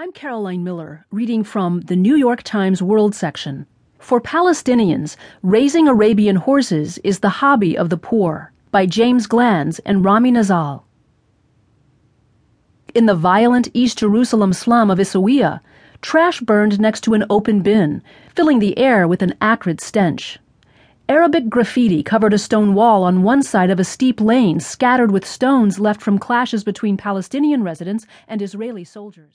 I'm Caroline Miller, reading from the New York Times World section. For Palestinians, raising Arabian horses is the hobby of the poor, by James Glanz and Rami Nazzal. In the violent East Jerusalem slum of Issawiya, trash burned next to an open bin, filling the air with an acrid stench. Arabic graffiti covered a stone wall on one side of a steep lane scattered with stones left from clashes between Palestinian residents and Israeli soldiers.